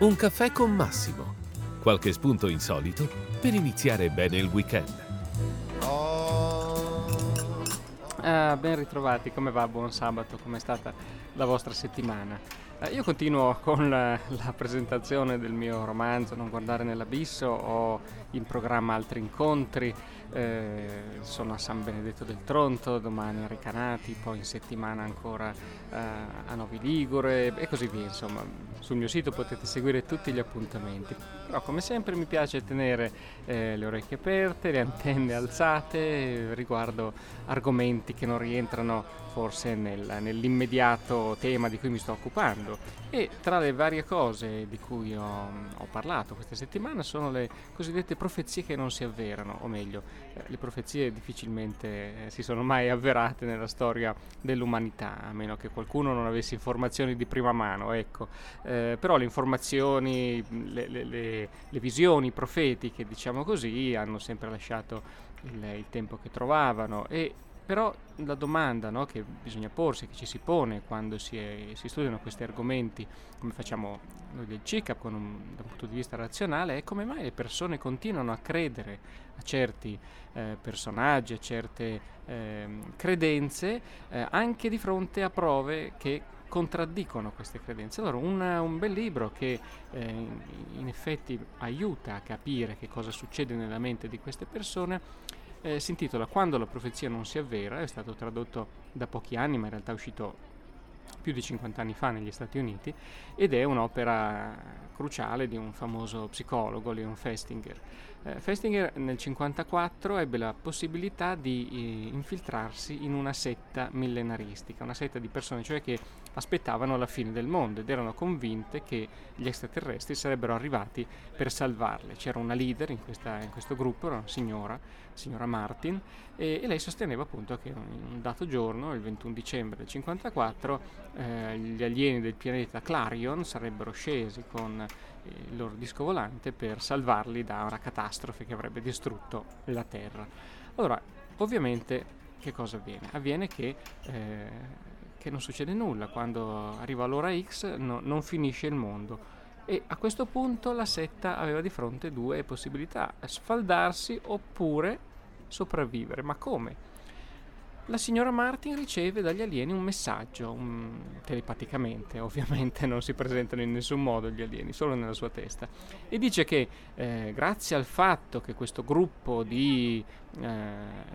Un caffè con Massimo. Qualche spunto insolito per iniziare bene il weekend. Ah, ben ritrovati, come va? Buon sabato, com'è stata la vostra settimana? Eh, io continuo con la, la, presentazione del mio romanzo Non guardare nell'abisso, ho in programma altri incontri, eh, sono a San Benedetto del Tronto, domani a Recanati, poi in settimana ancora eh, a Novi Ligure e così via. Insomma, sul mio sito potete seguire tutti gli appuntamenti. Però come sempre mi piace tenere eh, le orecchie aperte, le antenne alzate riguardo argomenti che non rientrano forse nel, nell'immediato tema di cui mi sto occupando. E tra le varie cose di cui ho, ho parlato questa settimana sono le cosiddette profezie che non si avverano, o meglio, le profezie difficilmente eh, si sono mai avverate nella storia dell'umanità, a meno che qualcuno non avesse informazioni di prima mano, ecco. Eh, però le informazioni, le, le, le, le, visioni profetiche, diciamo così, hanno sempre lasciato il, il tempo che trovavano e però la domanda no, che bisogna porsi, che ci si pone quando si, è, si studiano questi argomenti, come facciamo noi del CICAP con un, da un punto di vista razionale, è come mai le persone continuano a credere a certi eh, personaggi, a certe eh, credenze, eh, anche di fronte a prove che contraddicono queste credenze. Allora, un, un bel libro che eh, in effetti aiuta a capire che cosa succede nella mente di queste persone eh, si intitola Quando la profezia non si avvera, è stato tradotto da pochi anni, ma in realtà è uscito più di 50 anni fa negli Stati Uniti ed è un'opera cruciale di un famoso psicologo, Leon Festinger. Eh, Festinger nel 1954 ebbe la possibilità di eh, infiltrarsi in una setta millenaristica, una setta di persone cioè che aspettavano la fine del mondo ed erano convinte che gli extraterrestri sarebbero arrivati per salvarle. C'era una leader in, questa, in questo gruppo, era una signora, signora Martin, e, e, lei sosteneva appunto che in un dato giorno, il 21 dicembre del 1954, eh, gli alieni del pianeta Clarion sarebbero scesi con il loro disco volante per salvarli da una catastrofe che avrebbe distrutto la Terra. Allora, ovviamente, che cosa avviene? Avviene che, eh, che non succede nulla, quando arriva l'ora X no, non finisce il mondo. E a questo punto la setta aveva di fronte due possibilità, sfaldarsi oppure sopravvivere. Ma come? La signora Martin riceve dagli alieni un messaggio, un... telepaticamente, ovviamente non si presentano in nessun modo gli alieni, solo nella sua testa, e dice che eh, grazie al fatto che questo gruppo di, eh,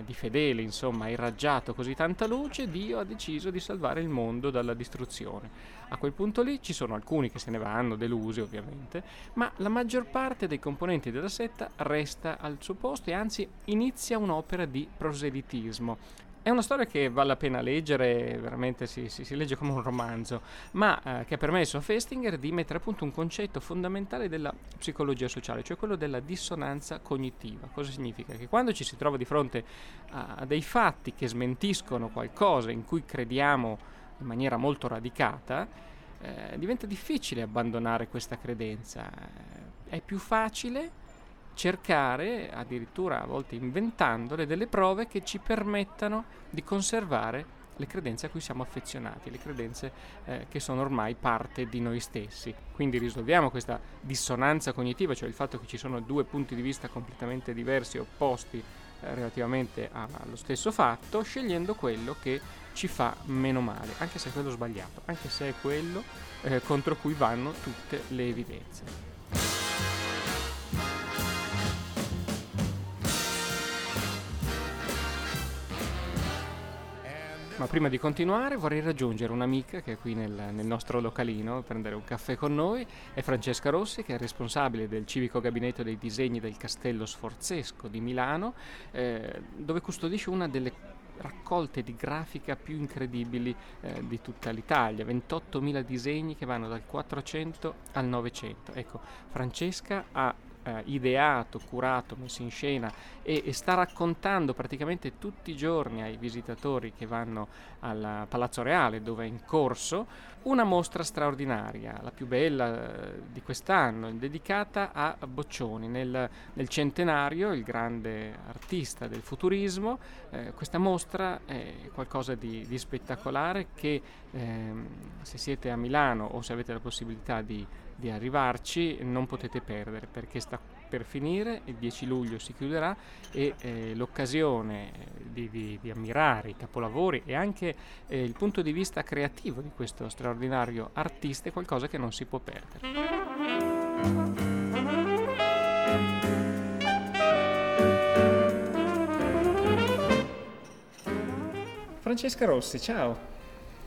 di fedeli insomma, ha irraggiato così tanta luce, Dio ha deciso di salvare il mondo dalla distruzione. A quel punto lì ci sono alcuni che se ne vanno, delusi ovviamente, ma la maggior parte dei componenti della setta resta al suo posto e anzi inizia un'opera di proselitismo è una storia che vale la pena leggere, veramente si, si, si legge come un romanzo, ma eh, che ha permesso a Festinger di mettere a punto un concetto fondamentale della psicologia sociale, cioè quello della dissonanza cognitiva. Cosa significa? Che quando ci si trova di fronte a, a dei fatti che smentiscono qualcosa in cui crediamo in maniera molto radicata, eh, diventa difficile abbandonare questa credenza. È più facile cercare, addirittura a volte inventandole, delle prove che ci permettano di conservare le credenze a cui siamo affezionati, le credenze eh, che sono ormai parte di noi stessi. Quindi risolviamo questa dissonanza cognitiva, cioè il fatto che ci sono due punti di vista completamente diversi opposti eh, relativamente allo stesso fatto, scegliendo quello che ci fa meno male, anche se è quello sbagliato, anche se è quello eh, contro cui vanno tutte le evidenze. Ma prima di continuare vorrei raggiungere un'amica che è qui nel, nel, nostro localino a prendere un caffè con noi, è Francesca Rossi che è responsabile del civico gabinetto dei disegni del Castello Sforzesco di Milano, eh, dove custodisce una delle raccolte di grafica più incredibili eh, di tutta l'Italia, 28.000 disegni che vanno dal 400 al 900. Ecco, Francesca ha eh, ideato, curato, messo in scena e, e, sta raccontando praticamente tutti i giorni ai visitatori che vanno al Palazzo Reale dove è in corso una mostra straordinaria, la più bella eh, di quest'anno, dedicata a Boccioni. Nel, nel centenario, il grande artista del futurismo, eh, questa mostra è qualcosa di, di spettacolare che eh, se siete a Milano o se avete la possibilità di di arrivarci non potete perdere perché sta per finire, il 10 luglio si chiuderà e eh, l'occasione di, di, di, ammirare i capolavori e anche eh, il punto di vista creativo di questo straordinario artista è qualcosa che non si può perdere. Francesca Rossi, ciao.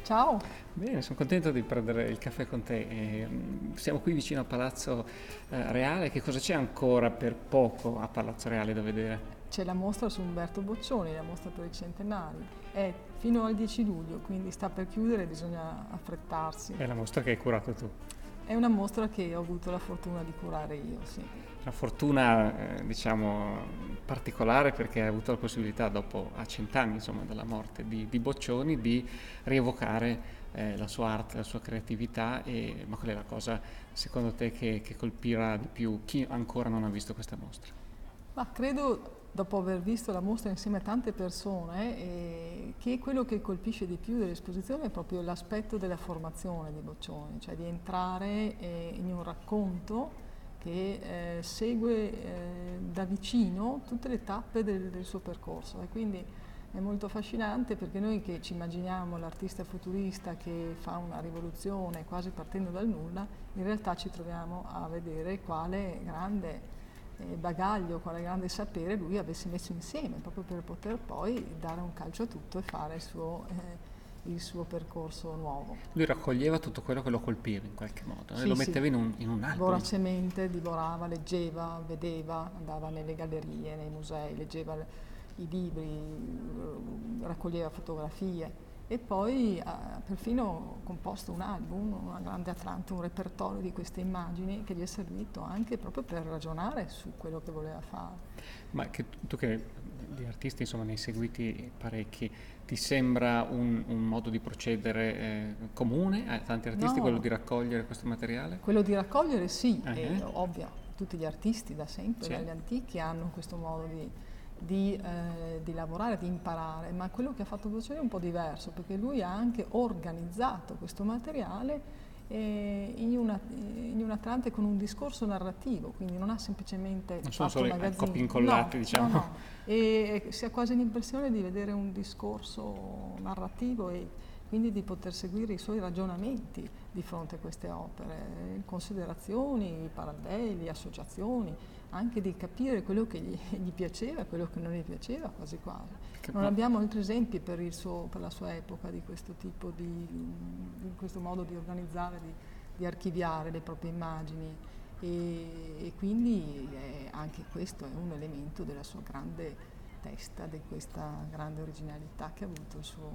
Ciao. Bene, sono contento di prendere il caffè con te. E, siamo qui vicino a Palazzo eh, Reale. Che cosa c'è ancora per poco a Palazzo Reale da vedere? C'è la mostra su Umberto Boccioni, la mostra per i centenari. È fino al 10 luglio, quindi sta per chiudere, bisogna affrettarsi. È la mostra che hai curato tu? È una mostra che ho avuto la fortuna di curare io, sì. Una fortuna, eh, diciamo, particolare perché hai avuto la possibilità, dopo a cent'anni insomma, dalla morte di, di Boccioni, di rievocare eh, la sua arte, la sua creatività. E, ma qual è la cosa, secondo te, che, che colpirà di più chi ancora non ha visto questa mostra? Ma credo dopo aver visto la mostra insieme a tante persone, eh, che quello che colpisce di più dell'esposizione è proprio l'aspetto della formazione di Boccioni, cioè di entrare eh, in un racconto che eh, segue eh, da vicino tutte le tappe del, del, suo percorso. E quindi è molto affascinante perché noi che ci immaginiamo l'artista futurista che fa una rivoluzione quasi partendo dal nulla, in realtà ci troviamo a vedere quale grande eh, bagaglio, quale grande sapere lui avesse messo insieme, proprio per poter poi dare un calcio a tutto e fare il suo, eh, il suo percorso nuovo. Lui raccoglieva tutto quello che lo colpiva in qualche modo, sì, e lo metteva sì. in, un, in un album. Voracemente divorava, leggeva, vedeva, andava nelle gallerie, nei musei, leggeva i libri, raccoglieva fotografie e poi ha perfino composto un album, una grande Atlante, un repertorio di queste immagini che gli è servito anche proprio per ragionare su quello che voleva fare. Ma che, tu che di artisti insomma ne hai seguiti parecchi, ti sembra un, un modo di procedere eh, comune a tanti artisti, no. quello di raccogliere questo materiale? Quello di raccogliere sì, uh-huh. è ovvio, tutti gli artisti da sempre, sì. dagli antichi hanno questo modo di di, eh, di, lavorare, di imparare, ma quello che ha fatto Boccioni è un po' diverso perché lui ha anche organizzato questo materiale eh, in, una, in un Atlante con un discorso narrativo, quindi non ha semplicemente non sono solo copie incollate, no, diciamo. No, no. E si ha quasi l'impressione di vedere un discorso narrativo e quindi di poter seguire i suoi ragionamenti di fronte a queste opere, considerazioni, paralleli, associazioni, anche di capire quello che gli, gli piaceva e quello che non gli piaceva, quasi quasi. Che non abbiamo altri esempi per, suo, per, la sua epoca di questo tipo di, di questo modo di organizzare, di, di, archiviare le proprie immagini e, e quindi anche questo è un elemento della sua grande testa, di questa grande originalità che ha avuto il suo,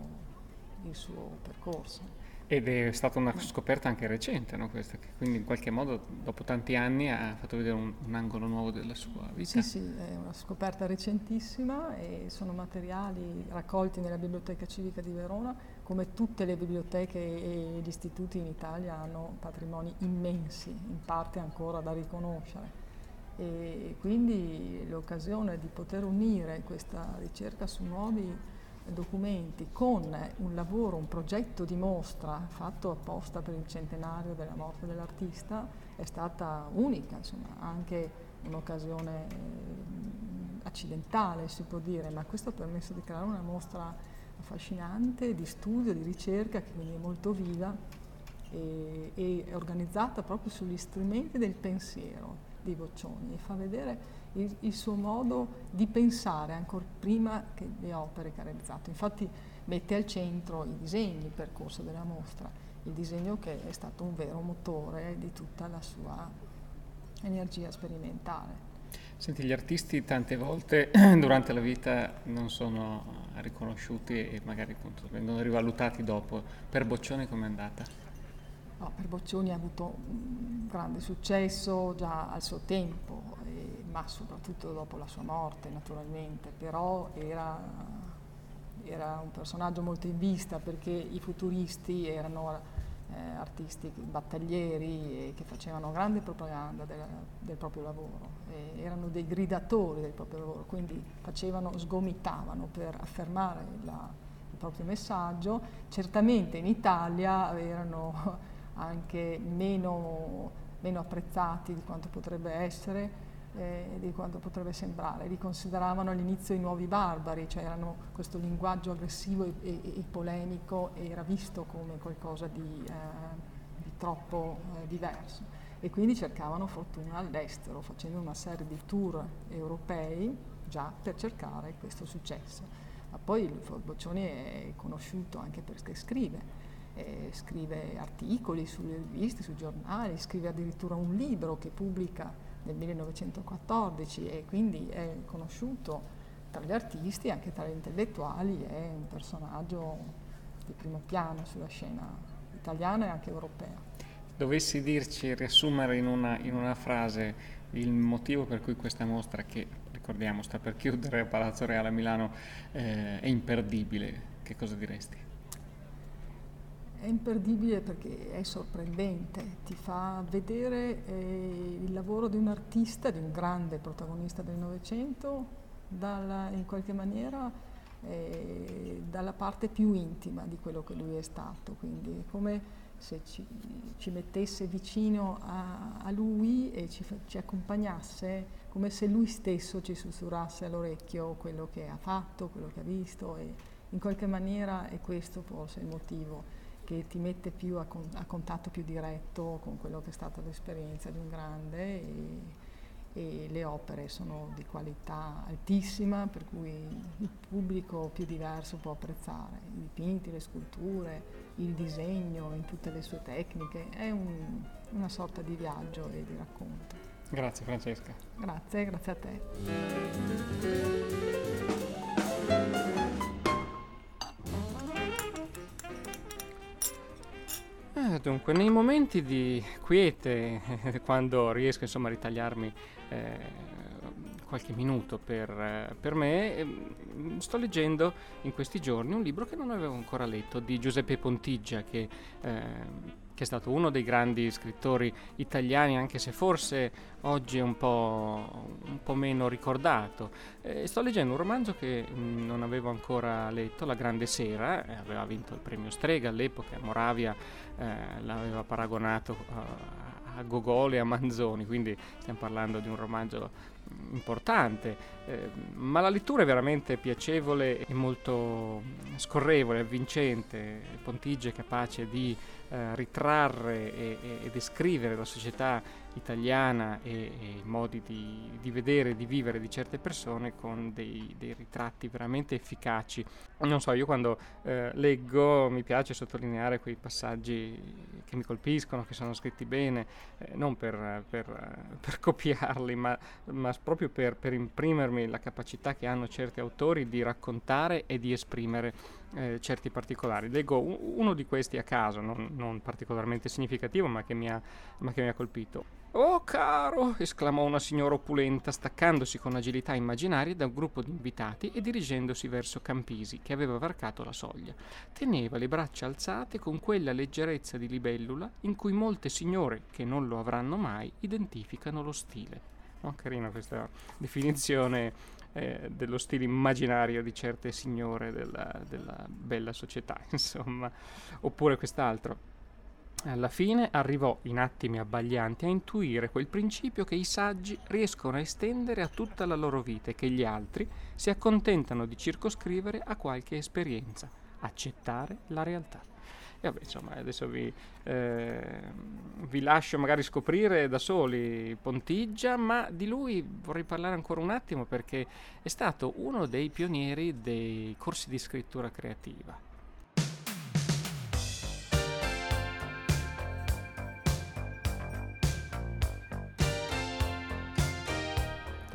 il suo percorso. Ed è stata una scoperta anche recente, no, questa, che quindi in qualche modo dopo tanti anni ha fatto vedere un, un, angolo nuovo della sua vita. Sì, sì, è una scoperta recentissima e sono materiali raccolti nella Biblioteca Civica di Verona, come tutte le biblioteche e gli istituti in Italia hanno patrimoni immensi, in parte ancora da riconoscere. E quindi l'occasione di poter unire questa ricerca su nuovi documenti con un lavoro, un progetto di mostra fatto apposta per il centenario della morte dell'artista è stata unica, insomma, anche un'occasione eh, accidentale si può dire, ma questo ha permesso di creare una mostra affascinante di studio, di ricerca che quindi è molto viva e, e organizzata proprio sugli strumenti del pensiero di Boccioni e fa vedere il, il, suo modo di pensare ancora prima che le opere che ha realizzato. Infatti mette al centro i disegni, il percorso della mostra, il disegno che è stato un vero motore di tutta la sua energia sperimentale. Senti, gli artisti tante volte durante la vita non sono riconosciuti e magari appunto vengono rivalutati dopo. Per Boccioni com'è andata? No, per Boccioni ha avuto un grande successo già al suo tempo, ma soprattutto dopo la sua morte naturalmente, però era, era, un personaggio molto in vista perché i futuristi erano eh, artisti battaglieri e che facevano grande propaganda del, del proprio lavoro, e erano dei gridatori del proprio lavoro, quindi facevano, sgomitavano per affermare la, il proprio messaggio. Certamente in Italia erano anche meno meno apprezzati di quanto potrebbe essere eh, di quanto potrebbe sembrare. Li consideravano all'inizio i nuovi barbari, cioè erano questo linguaggio aggressivo e, e, e polemico era visto come qualcosa di, eh, di troppo eh, diverso e quindi cercavano fortuna all'estero facendo una serie di tour europei già per cercare questo successo. Ma poi Boccioni è conosciuto anche perché scrive. Eh, scrive articoli sulle riviste, sui giornali, scrive addirittura un libro che pubblica nel 1914 e quindi è conosciuto tra gli artisti e anche tra gli intellettuali, è un personaggio di primo piano sulla scena italiana e anche europea. Dovessi dirci, riassumere in una, in una frase il motivo per cui questa mostra, che ricordiamo sta per chiudere a Palazzo Reale a Milano, eh, è imperdibile, che cosa diresti? È imperdibile perché è sorprendente, ti fa vedere eh, il lavoro di un artista, di un grande protagonista del Novecento, in qualche maniera eh, dalla parte più intima di quello che lui è stato, quindi è come se ci, ci mettesse vicino a, a lui e ci, ci, accompagnasse, come se lui stesso ci sussurrasse all'orecchio quello che ha fatto, quello che ha visto e in qualche maniera è questo forse il motivo che ti mette più a, con, a, contatto più diretto con quello che è stata l'esperienza di un grande e, e, le opere sono di qualità altissima per cui il pubblico più diverso può apprezzare i dipinti, le sculture, il disegno in tutte le sue tecniche, è un, una sorta di viaggio e di racconto. Grazie Francesca. Grazie, grazie a te. Dunque, nei momenti di quiete, quando riesco insomma a ritagliarmi eh, qualche minuto per, eh, per me, eh, sto leggendo in questi giorni un libro che non avevo ancora letto di Giuseppe Pontiggia, che eh, che è stato uno dei grandi scrittori italiani, anche se forse oggi è un po', un po meno ricordato. Eh, sto leggendo un romanzo che mm, non avevo ancora letto, La Grande Sera, eh, aveva vinto il premio Strega all'epoca, Moravia eh, l'aveva paragonato a Gogol e a Manzoni, quindi stiamo parlando di un romanzo importante, eh, ma la lettura è veramente piacevole e molto scorrevole, avvincente. Pontigia è capace di eh, ritrarre e, e, descrivere la società italiana e, i modi di, di, vedere di vivere di certe persone con dei, dei, ritratti veramente efficaci. Non so, io quando eh, leggo mi piace sottolineare quei passaggi che mi colpiscono, che sono scritti bene, eh, non per, per, per copiarli, ma, ma proprio per, per imprimermi la capacità che hanno certi autori di raccontare e di esprimere eh, certi particolari. Leggo uno di questi a caso, non, non particolarmente significativo, ma che, ha, ma che mi ha colpito. Oh caro! esclamò una signora opulenta, staccandosi con agilità immaginaria da un gruppo di invitati e dirigendosi verso Campisi, che aveva varcato la soglia. Teneva le braccia alzate con quella leggerezza di libellula in cui molte signore, che non lo avranno mai, identificano lo stile. Oh, carina questa definizione eh, dello stile immaginario di certe signore della, della bella società, insomma. Oppure quest'altro. Alla fine arrivò in attimi abbaglianti a intuire quel principio che i saggi riescono a estendere a tutta la loro vita e che gli altri si accontentano di circoscrivere a qualche esperienza, accettare la realtà. E vabbè, insomma, adesso vi, eh, vi, lascio magari scoprire da soli Pontiggia, ma di lui vorrei parlare ancora un attimo perché è stato uno dei pionieri dei corsi di scrittura creativa.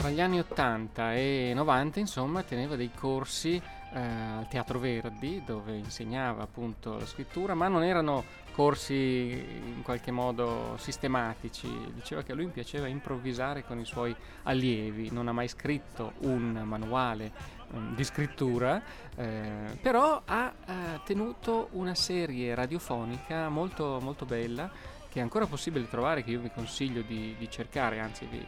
Tra gli anni 80 e 90, insomma, teneva dei corsi eh, al Teatro Verdi dove insegnava appunto la scrittura, ma non erano corsi in qualche modo sistematici. Diceva che a lui piaceva improvvisare con i suoi allievi, non ha mai scritto un manuale um, di scrittura, eh, però ha eh, tenuto una serie radiofonica molto, molto bella che è ancora possibile trovare, che io vi consiglio di, di cercare, anzi vi,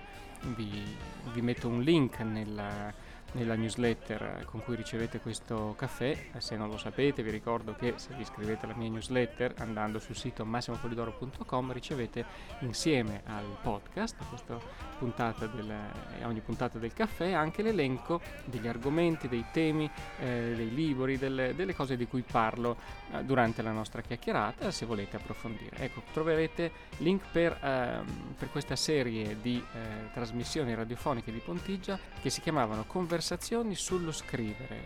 vi, vi metto un link nella nella newsletter con cui ricevete questo caffè. Se non lo sapete, vi ricordo che se vi iscrivete alla mia newsletter andando sul sito massimopolidoro.com ricevete insieme al podcast, a, puntata del, a ogni puntata del caffè, anche l'elenco degli argomenti, dei temi, eh, dei libri, delle, delle, cose di cui parlo eh, durante la nostra chiacchierata, se volete approfondire. Ecco, troverete link per, ehm, per questa serie di eh, trasmissioni radiofoniche di Pontigia che si chiamavano Conversazioni conversazioni sullo scrivere,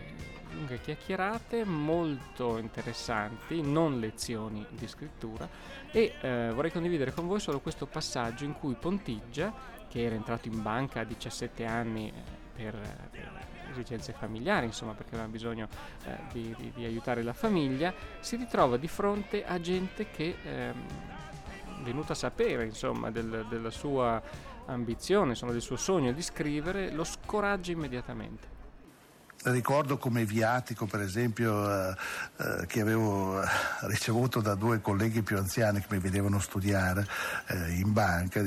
lunghe chiacchierate molto interessanti, non lezioni di scrittura e eh, vorrei condividere con voi solo questo passaggio in cui Pontiggia, che era entrato in banca a 17 anni eh, per, per esigenze familiari, insomma perché aveva bisogno eh, di, di, di, aiutare la famiglia, si ritrova di fronte a gente che eh, venuta a sapere insomma del, della sua ambizione, insomma, del suo sogno di scrivere, lo scoraggia immediatamente. Ricordo come viatico, per esempio, eh, eh, che avevo ricevuto da due colleghi più anziani che mi vedevano studiare eh, in banca,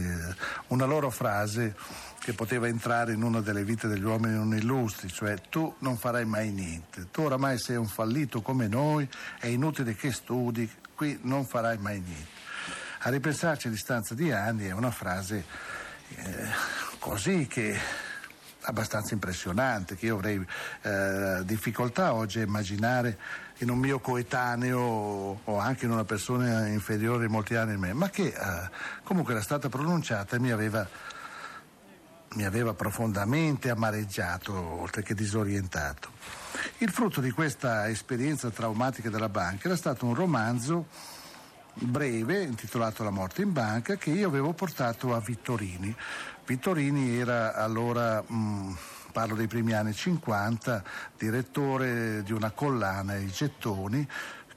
una loro frase che poteva entrare in una delle vite degli uomini non illustri, cioè tu non farai mai niente, tu oramai sei un fallito come noi, è inutile che studi, qui non farai mai niente. A ripensarci a distanza di anni è una frase eh, così che abbastanza impressionante, che io avrei eh, difficoltà oggi a immaginare in un mio coetaneo o anche in una persona inferiore molti anni a me, ma che eh, comunque era stata pronunciata e mi aveva, mi aveva profondamente amareggiato, oltre che disorientato. Il frutto di questa esperienza traumatica della banca era stato un romanzo breve intitolato La morte in banca che io avevo portato a Vittorini. Vittorini era allora, mh, mm, parlo dei primi anni 50, direttore di una collana, I Gettoni,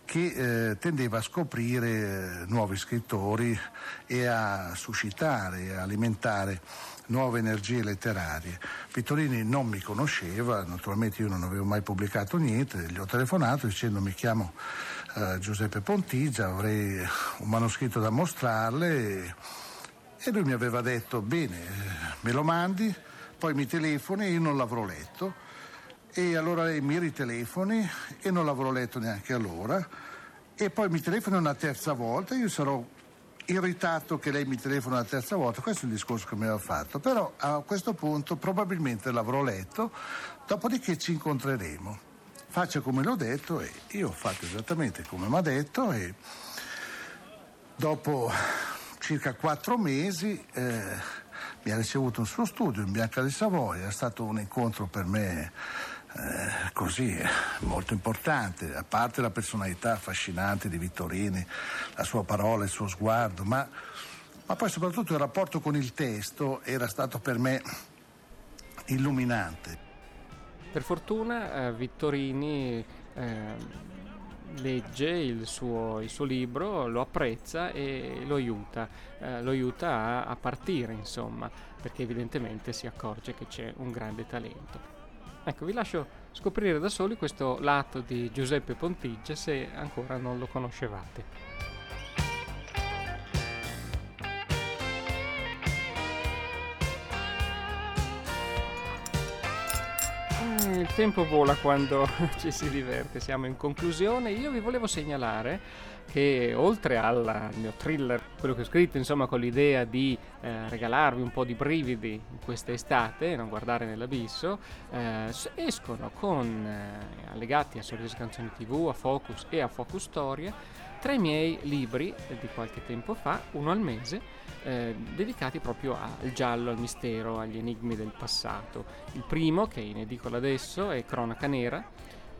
che eh, tendeva a scoprire eh, nuovi scrittori e a suscitare, e alimentare nuove energie letterarie. Vittorini non mi conosceva, naturalmente io non avevo mai pubblicato niente, gli ho telefonato dicendo mi chiamo eh, Giuseppe Pontigia, avrei un manoscritto da mostrarle e, e lui mi aveva detto bene, me lo mandi, poi mi telefoni e io non l'avrò letto. E allora lei mi ritelefoni e non l'avrò letto neanche allora. E poi mi telefoni una terza volta, io sarò irritato che lei mi telefoni una terza volta, questo è il discorso che mi aveva fatto, però a questo punto probabilmente l'avrò letto, dopodiché ci incontreremo faccia come l'ho detto e io ho fatto esattamente come mi ha detto e dopo circa quattro mesi eh, mi ha ricevuto un suo studio in Bianca di Savoia, è stato un incontro per me eh, così molto importante, a parte la personalità affascinante di Vittorini, la sua parola, il suo sguardo, ma, ma poi soprattutto il rapporto con il testo era stato per me illuminante. Per fortuna eh, Vittorini eh, legge il suo, il suo, libro, lo apprezza e lo aiuta, eh, lo aiuta a, a, partire, insomma, perché evidentemente si accorge che c'è un grande talento. Ecco, vi lascio scoprire da soli questo lato di Giuseppe Pontigia se ancora non lo conoscevate. Il tempo vola quando ci si diverte, siamo in conclusione. Io vi volevo segnalare che oltre al mio thriller, quello che ho scritto insomma con l'idea di eh, regalarvi un po' di brividi in questa estate, non guardare nell'abisso, eh, escono con eh, allegati a Sorrisi Canzoni TV, a Focus e a Focus Storia tre miei libri di qualche tempo fa, uno al mese, eh, dedicati proprio al giallo, al mistero, agli enigmi del passato. Il primo, che è in edicola adesso, è Cronaca Nera,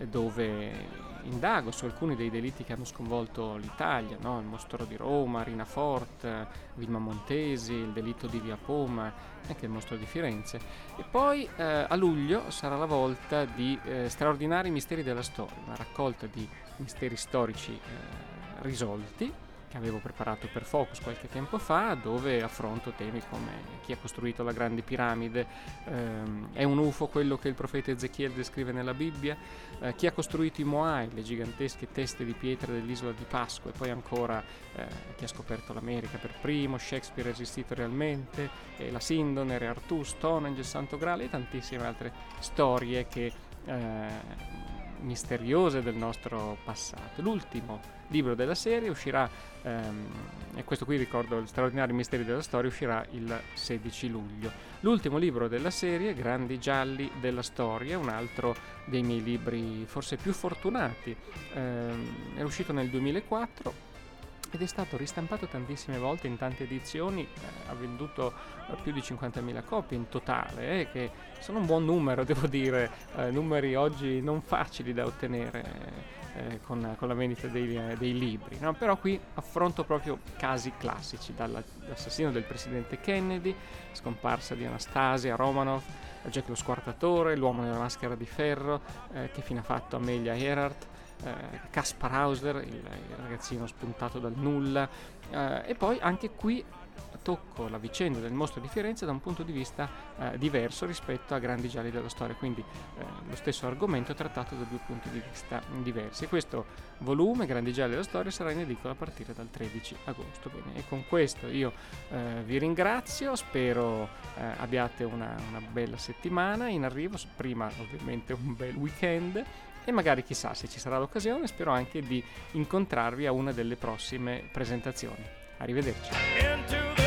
dove indago su alcuni dei delitti che hanno sconvolto l'Italia, no? il mostro di Roma, Rina Fort, Vilma Montesi, il delitto di Via Poma, anche il mostro di Firenze. E poi eh, a luglio sarà la volta di eh, Straordinari misteri della storia, una raccolta di misteri storici eh, risolti che avevo preparato per Focus qualche tempo fa, dove affronto temi come chi ha costruito la grande piramide, ehm, è un UFO quello che il profeta Ezechiele descrive nella Bibbia, eh, chi ha costruito i Moai, le gigantesche teste di pietra dell'isola di Pasqua, e poi ancora eh, chi ha scoperto l'America per primo, Shakespeare è esistito realmente, eh, la Sindone, Re Artù, Stonehenge, il Santo Graal e tantissime altre storie che eh, misteriose del nostro passato. L'ultimo libro della serie uscirà, ehm, e questo qui ricordo, gli straordinari misteri della storia, uscirà il 16 luglio. L'ultimo libro della serie, Grandi gialli della storia, un altro dei miei libri forse più fortunati, ehm, è uscito nel 2004 ed è stato ristampato tantissime volte in tante edizioni, eh, ha venduto eh, più di 50.000 copie in totale, eh, che sono un buon numero, devo dire, eh, numeri oggi non facili da ottenere eh, con, con, la vendita dei, eh, dei libri. No? Però qui affronto proprio casi classici, dall'assassino del presidente Kennedy, scomparsa di Anastasia Romanov, Jack lo squartatore, l'uomo nella maschera di ferro, che fine ha fatto Amelia Earhart, eh, Kaspar Hauser, il, il, ragazzino spuntato dal nulla, eh, e poi anche qui tocco la vicenda del mostro di Firenze da un punto di vista eh, diverso rispetto a Grandi Gialli della Storia, quindi eh, lo stesso argomento trattato da due punti di vista diversi. Questo volume, Grandi Gialli della Storia, sarà in edicola a partire dal 13 agosto. Bene, e con questo io eh, vi ringrazio, spero eh, abbiate una, una bella settimana in arrivo, prima ovviamente un bel weekend e magari chissà se ci sarà l'occasione spero anche di incontrarvi a una delle prossime presentazioni. Arrivederci.